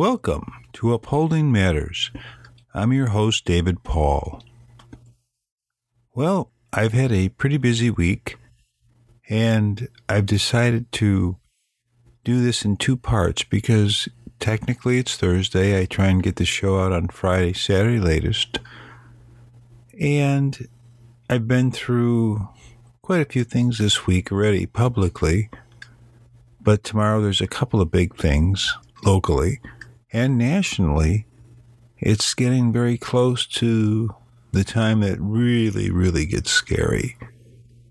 Welcome to Upholding Matters. I'm your host, David Paul. Well, I've had a pretty busy week, and I've decided to do this in two parts because technically it's Thursday. I try and get the show out on Friday, Saturday latest. And I've been through quite a few things this week already publicly, but tomorrow there's a couple of big things locally and nationally. It's getting very close to the time that really, really gets scary.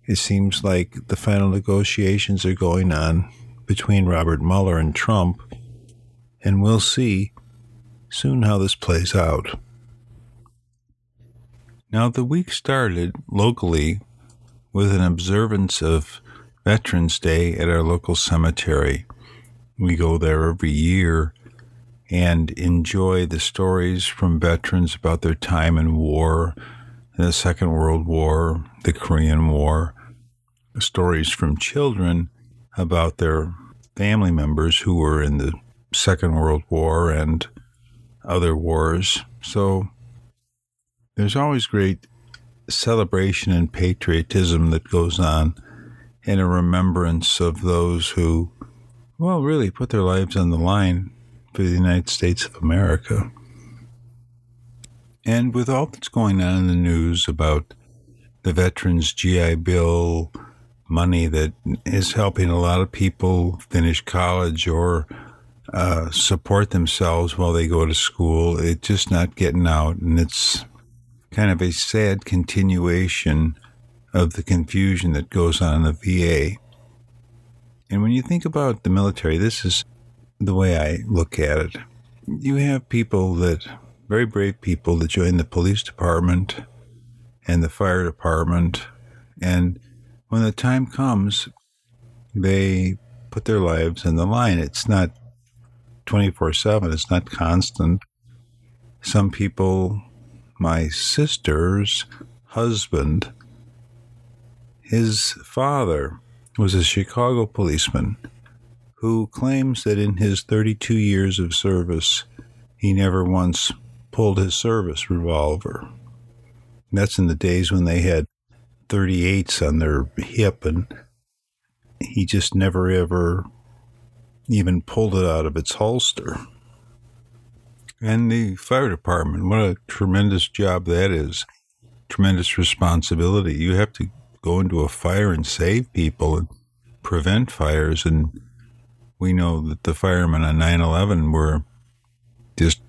It seems like the final negotiations are going on between Robert Mueller and Trump, and we'll see soon how this plays out. Now, the week started locally with an observance of Veterans Day at our local cemetery. We go there every year and enjoy the stories from veterans about their time in war, the Second World War, the Korean War, stories from children about their family members who were in the Second World War and other wars. So there's always great celebration and patriotism that goes on and a remembrance of those who, well, really put their lives on the line for the United States of America. And with all that's going on in the news about the Veterans GI Bill money that is helping a lot of people finish college or uh, support themselves while they go to school, it's just not getting out. And it's kind of a sad continuation of the confusion that goes on in the VA. And when you think about the military, this is the way I look at it. You have people that, very brave people that join the police department and the fire department. And when the time comes, they put their lives in the line. It's not 24 7, it's not constant. Some people, my sister's husband, his father was a Chicago policeman who claims that in his 32 years of service, he never once pulled his service revolver. that's in the days when they had 38s on their hip, and he just never ever even pulled it out of its holster. And the fire department, what a tremendous job that is. Tremendous responsibility. You have to go into a fire and save people and prevent fires and we know that the firemen on 9 11 were just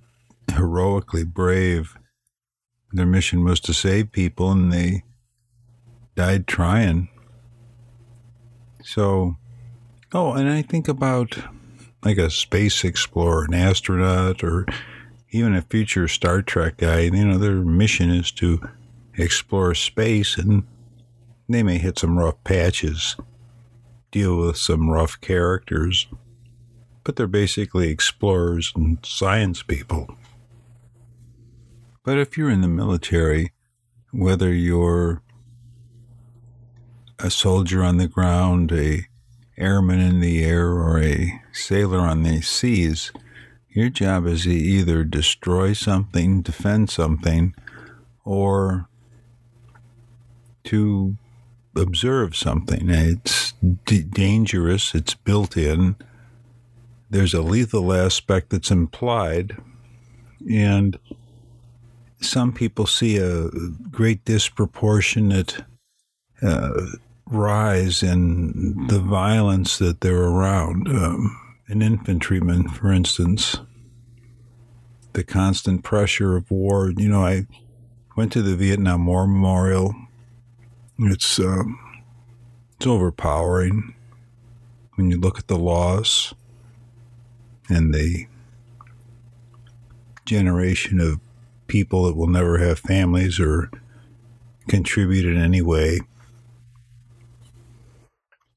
heroically brave. Their mission was to save people, and they died trying. So, oh, and I think about like a space explorer, an astronaut, or even a future Star Trek guy. You know, their mission is to explore space, and they may hit some rough patches deal with some rough characters, but they're basically explorers and science people. But if you're in the military, whether you're a soldier on the ground, a airman in the air, or a sailor on the seas, your job is to either destroy something, defend something, or to observe something. It's d- dangerous, it's built in. There's a lethal aspect that's implied. And some people see a great disproportionate uh, rise in the violence that they're around. Um, an infantryman, for instance, the constant pressure of war. You know, I went to the Vietnam War Memorial it's um, it's overpowering when you look at the loss and the generation of people that will never have families or contribute in any way.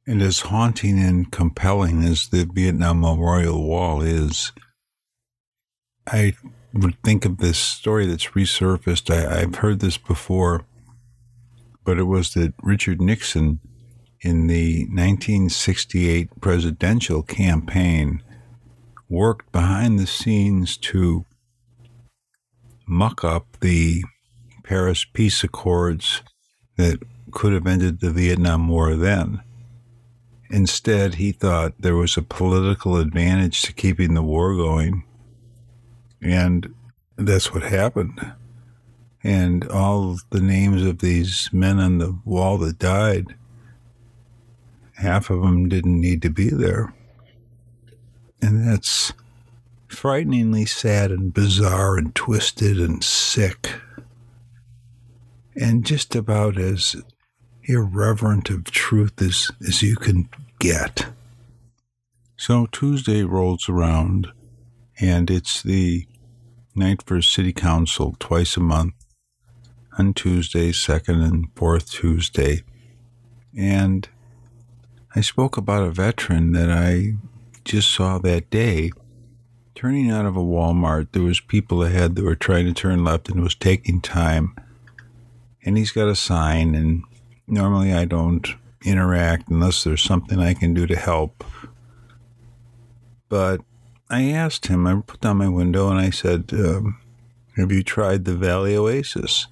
And as haunting and compelling as the Vietnam Memorial Wall is, I would think of this story that's resurfaced. I, have heard this before, but it was that Richard Nixon, in the 1968 presidential campaign, worked behind the scenes to muck up the Paris peace accords that could have ended the Vietnam War then. Instead, he thought there was a political advantage to keeping the war going and that's what happened. And all the names of these men on the wall that died, half of them didn't need to be there. And that's frighteningly sad and bizarre and twisted and sick. And just about as irreverent of truth as, as you can get. So Tuesday rolls around, and it's the night for city council twice a month on Tuesday, second and fourth Tuesday. And I spoke about a veteran that I just saw that day turning out of a Walmart. There was people ahead that were trying to turn left and it was taking time. And he's got a sign and normally I don't interact unless there's something I can do to help. But I asked him, I put down my window and I said, um, Have you tried the Valley Oasis?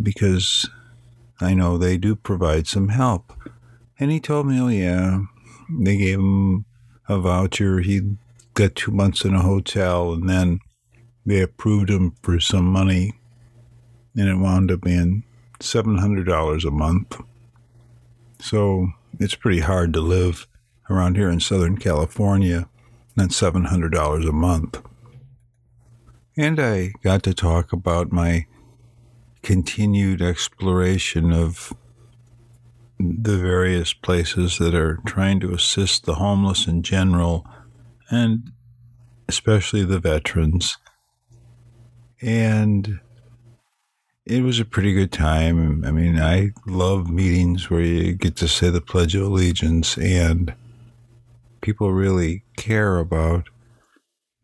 Because I know they do provide some help. And he told me, Oh, yeah, they gave him a voucher. He got two months in a hotel and then they approved him for some money and it wound up being $700 a month. So it's pretty hard to live around here in Southern California and $700 a month. And I got to talk about my continued exploration of the various places that are trying to assist the homeless in general and especially the veterans. And it was a pretty good time. I mean, I love meetings where you get to say the Pledge of Allegiance and people really care about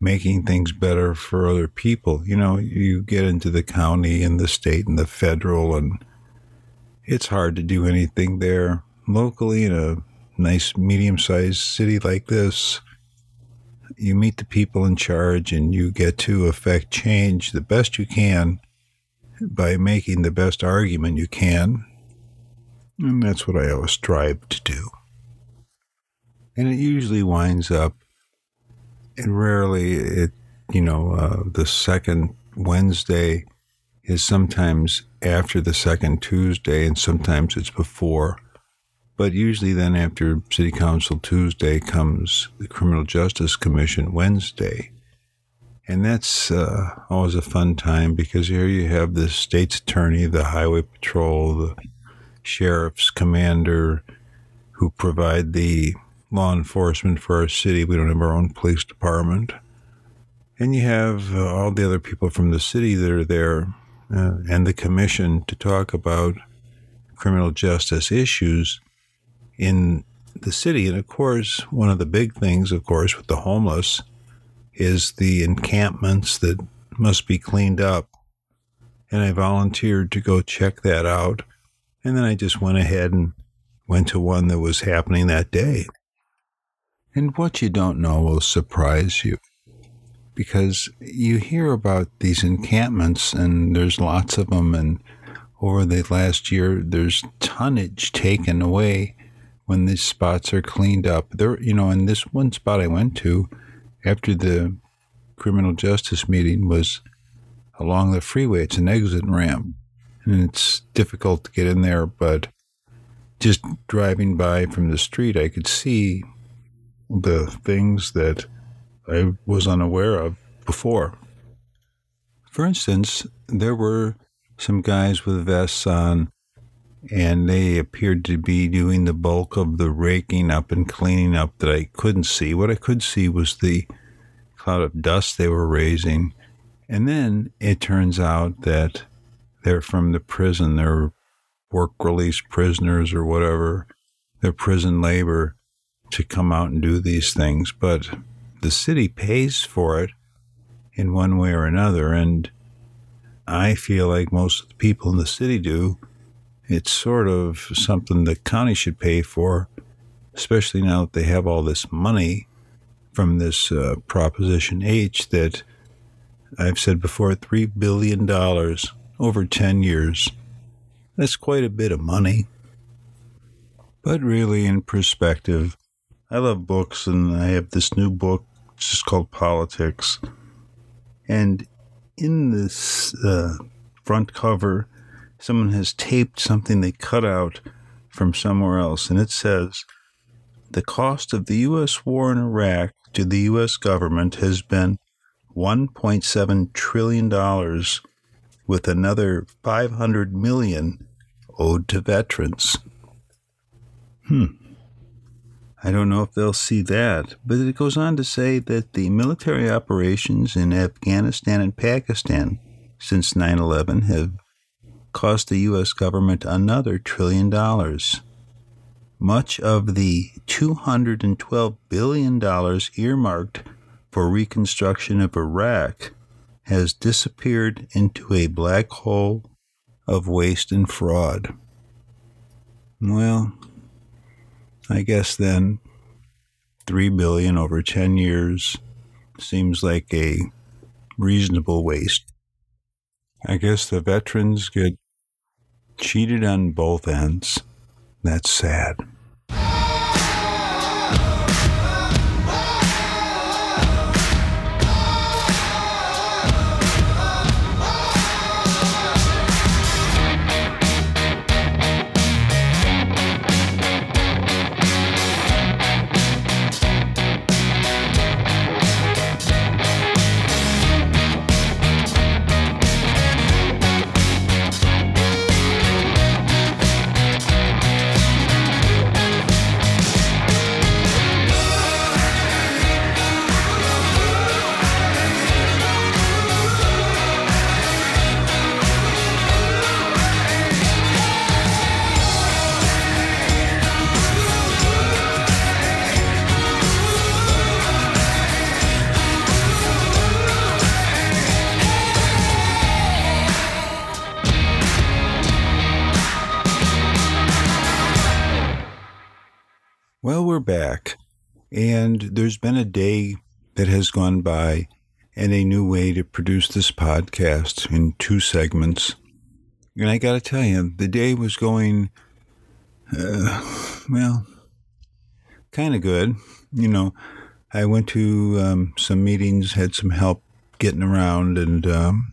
making things better for other people. You know, you get into the county and the state and the federal, and it's hard to do anything there. Locally, in a nice medium sized city like this, you meet the people in charge and you get to affect change the best you can by making the best argument you can. And that's what I always strive to do and it usually winds up, and rarely it, you know, uh, the second Wednesday is sometimes after the second Tuesday, and sometimes it's before. But usually, then after City Council Tuesday comes the Criminal Justice Commission Wednesday. And that's uh, always a fun time because here you have the state's attorney, the highway patrol, the sheriff's commander who provide the law enforcement for our city. We don't have our own police department. And you have uh, all the other people from the city that are there uh, and the commission to talk about criminal justice issues in the city. And of course, one of the big things, of course, with the homeless is the encampments that must be cleaned up. And I volunteered to go check that out. And then I just went ahead and went to one that was happening that day. And what you don't know will surprise you because you hear about these encampments and there's lots of them. And over the last year there's tonnage taken away when these spots are cleaned up. There you know in this one spot i went to after the criminal justice meeting was along the freeway. It's an exit ramp and it's difficult to get in there but just driving by from the street i could see the things that I was unaware of before. For instance, there were some guys with vests on, and they appeared to be doing the bulk of the raking up and cleaning up that I couldn't see. What I could see was the cloud of dust they were raising, And then it turns out that they're from the prison, they're work release prisoners or whatever, they're prison labor to come out and do these things. But the city pays for it in one way or another. And I feel like most of the people in the city do. It's sort of something the county should pay for, especially now that they have all this money from this uh, Proposition H that I've said before $3 billion over 10 years. That's quite a bit of money. But really, in perspective, I love books, and I have this new book just called Politics. And in this uh, front cover, someone has taped something they cut out from somewhere else, and it says, The cost of the U.S. war in Iraq to the U.S. government has been $1.7 trillion, with another 500 million owed to veterans. Hmm. I don't know if they'll see that, but it goes on to say that the military operations in Afghanistan and Pakistan since 9 11 have cost the U.S. government another trillion dollars. Much of the $212 billion earmarked for reconstruction of Iraq has disappeared into a black hole of waste and fraud. Well, I guess then 3 billion over 10 years seems like a reasonable waste. I guess the veterans get cheated on both ends. That's sad. And there's been a day that has gone by and a new way to produce this podcast in two segments. And I got to tell you, the day was going, uh, well, kind of good. You know, I went to um, some meetings, had some help getting around, and um,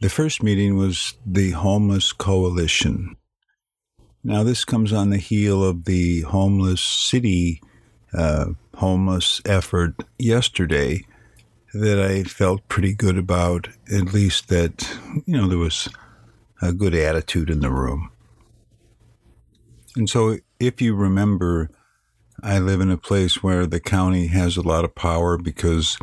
the first meeting was the Homeless Coalition. Now, this comes on the heel of the homeless city uh, homeless effort yesterday that I felt pretty good about, at least that, you know, there was a good attitude in the room. And so, if you remember, I live in a place where the county has a lot of power because,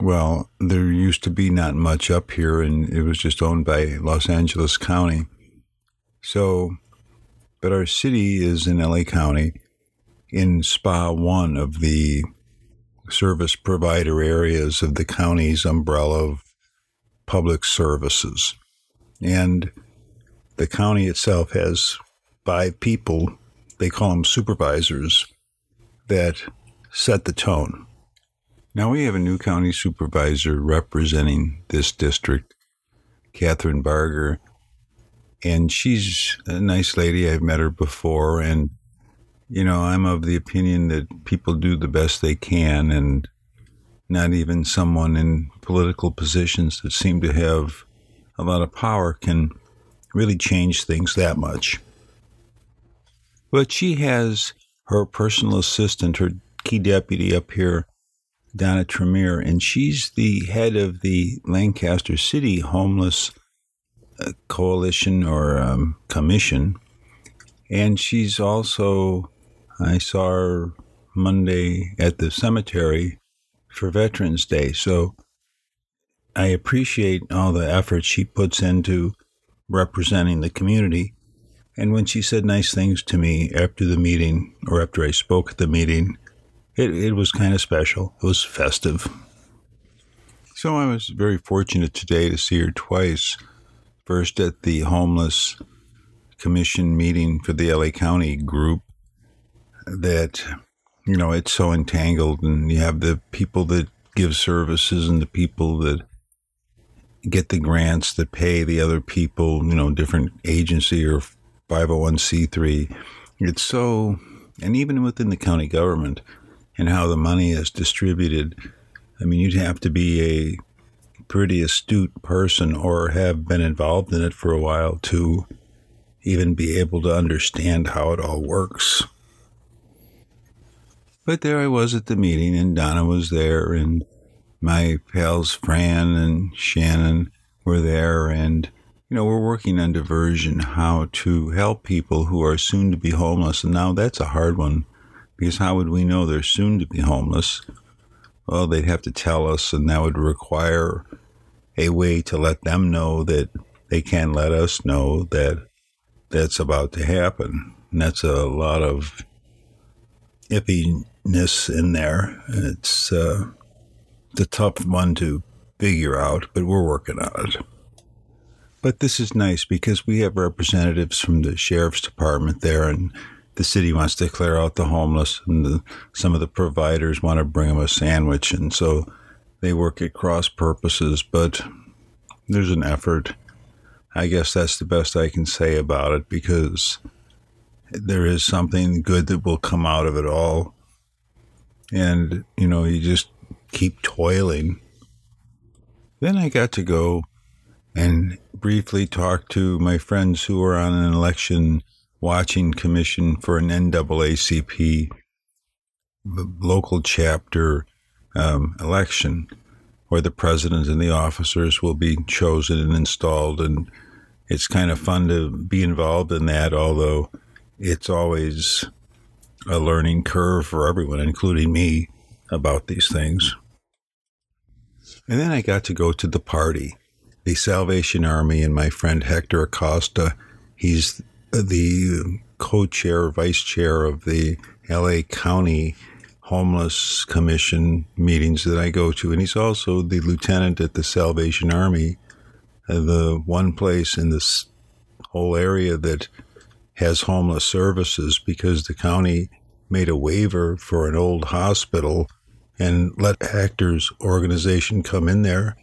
well, there used to be not much up here and it was just owned by Los Angeles County. So, but our city is in LA County in SPA 1 of the service provider areas of the county's umbrella of public services. And the county itself has five people, they call them supervisors, that set the tone. Now we have a new county supervisor representing this district, Kathryn Barger, and she's a nice lady. I've met her before, and you know, I'm of the opinion that people do the best they can, and not even someone in political positions that seem to have a lot of power can really change things that much. But she has her personal assistant, her key deputy up here, Donna Tremere, and she's the head of the Lancaster City Homeless coalition or um, commission. And she's also, I saw her Monday at the cemetery for Veterans Day. So I appreciate all the effort she puts into representing the community. And when she said nice things to me after the meeting or after I spoke at the meeting, it, it was kind of special. It was festive. So I was very fortunate today to see her twice. First at the Homeless Commission meeting for the LA County group, that, you know, it's so entangled, and you have the people that give services and the people that get the grants that pay the other people, you know, different agency or 501c3. It's so, and even within the county government and how the money is distributed, I mean, you'd have to be a pretty astute person or have been involved in it for a while to even be able to understand how it all works. But there I was at the meeting, and Donna was there, and my pals Fran and Shannon were there, and you know, we're working on diversion, how to help people who are soon to be homeless. And now that's a hard one because how would we know they're soon to be homeless? Well, they'd have to tell us, and that would require a way to let them know that they can let us know that that's about to happen. And that's a lot of iffyness in there. It's uh, it's tough one to figure out, but we're working on it. But this is nice because we have representatives from the sheriff's department there, and the city wants to clear out the homeless, and the, some of the providers want to bring them a sandwich, and so they work at cross purposes. But there's an effort. I guess that's the best I can say about it because there is something good that will come out of it all. And, you know, you just keep toiling. Then I got to go and briefly talk to my friends who are on an election watching commission for an NAACP local chapter um, election where the president and the officers will be chosen and installed. And it's kind of fun to be involved in that, although it's always a learning curve for everyone, including me, about these things. And then I got to go to the party. The Salvation Army and my friend Hector Acosta, he's the co chair, vice chair of the LA County Homeless Commission meetings that I go to. And he's also the lieutenant at the Salvation Army, uh, the one place in this whole area that has homeless services because the county made a waiver for an old hospital and let Actors organization come in there,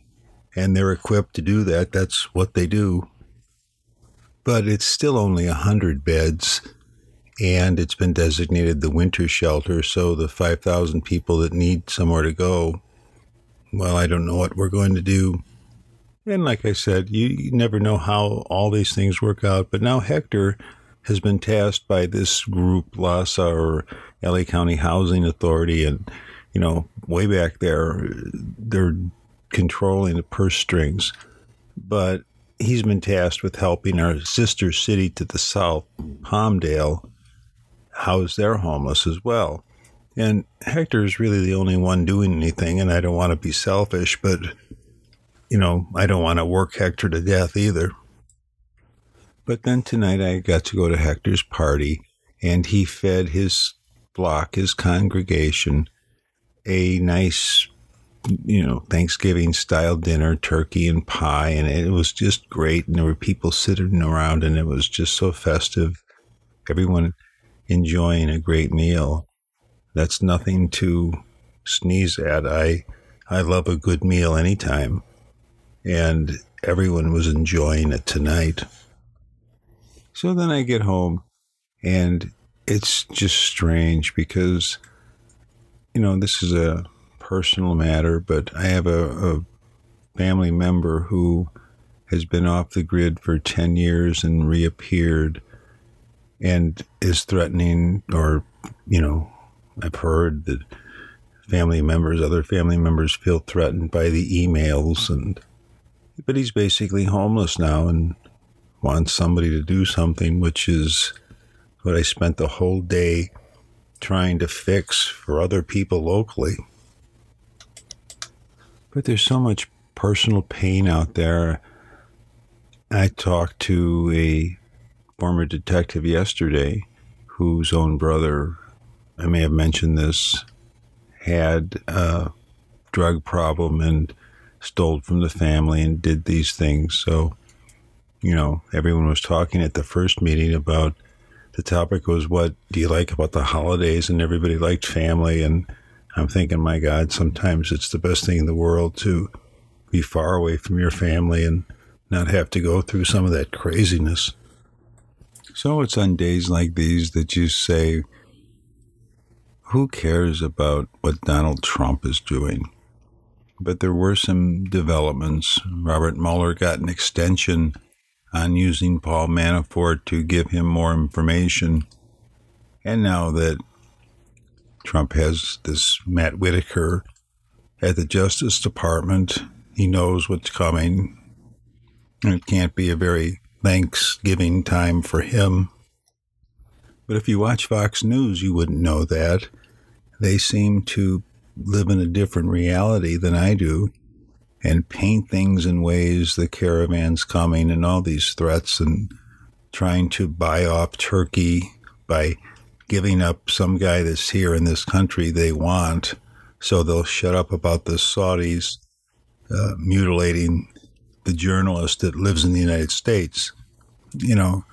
and they're equipped to do that. That's what they do. But it's still only 100 beds, and it's been designated the winter shelter. So the 5,000 people that need somewhere to go, well, I don't know what we're going to do. And like I said, you, never know how all these things work out. But now Hector has been tasked by this group, LAHSA or LA County Housing Authority, and you know, way back there, they're controlling the purse strings. But he's been tasked with helping our sister city to the south, Palmdale, house their homeless as well. And Hector is really the only one doing anything, and I don't want to be selfish, but you know, I don't want to work Hector to death either. But then tonight I got to go to Hector's party, and he fed his flock, his congregation, a nice, you know, Thanksgiving style dinner, turkey and pie, and it was just great. And there were people sitting around, and it was just so festive. Everyone enjoying a great meal. That's nothing to sneeze at. I I love a good meal anytime, and everyone was enjoying it tonight. So then I get home, and it's just strange because you know, this is a personal matter, but I have a, a family member who has been off the grid for 10 years and reappeared and is threatening, or, you know, I've heard that family members, other family members feel threatened by the emails and, but he's basically homeless now and wants somebody to do something, which is what I spent the whole day trying to fix for other people locally. But there's so much personal pain out there. I talked to a former detective yesterday whose own brother, I may have mentioned this, had a drug problem and stole from the family and did these things. So, you know, everyone was talking at the first meeting about the topic was what do you like about the holidays and everybody liked family and I'm thinking, my God, sometimes it's the best thing in the world to be far away from your family and not have to go through some of that craziness. So it's on days like these that you say, who cares about what Donald Trump is doing? But there were some developments. Robert Mueller got an extension on using Paul Manafort to give him more information. And now that Trump has this Matt Whitaker at the Justice Department. He knows what's coming. It can't be a very Thanksgiving time for him. But if you watch Fox News, you wouldn't know that. They seem to live in a different reality than I do and paint things in ways the caravan's coming and all these threats and trying to buy off Turkey by giving up some guy that's here in this country they want, so they'll shut up about the Saudis uh, mutilating the journalist that lives in the United States. You know,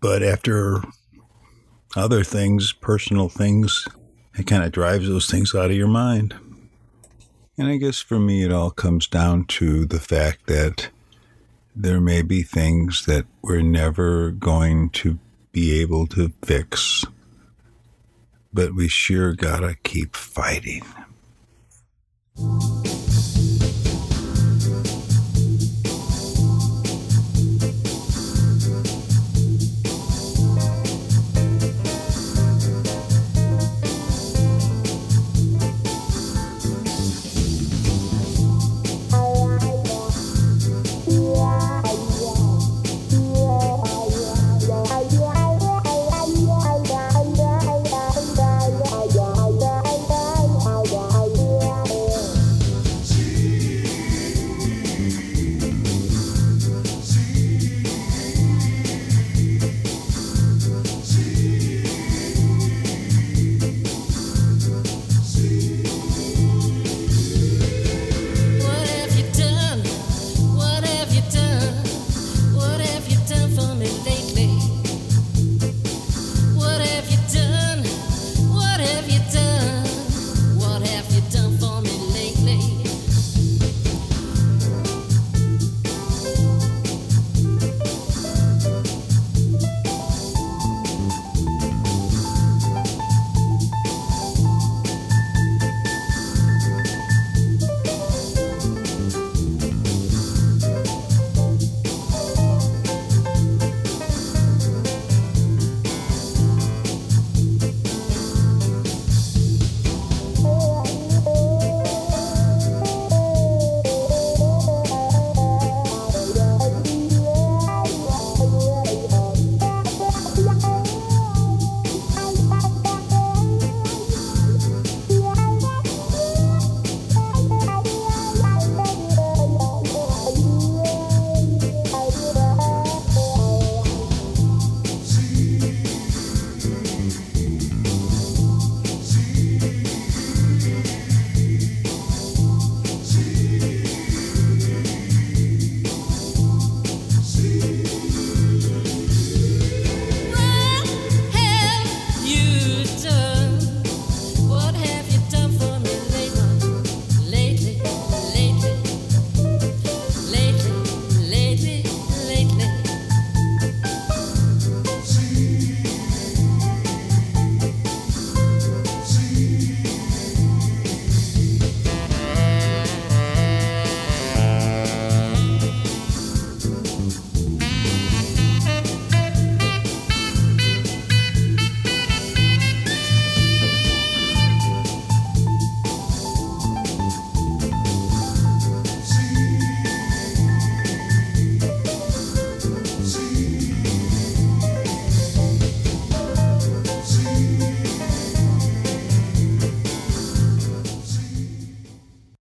but after other things, personal things, it kind of drives those things out of your mind. And I guess for me, it all comes down to the fact that there may be things that we're never going to be able to fix but we sure gotta keep fighting.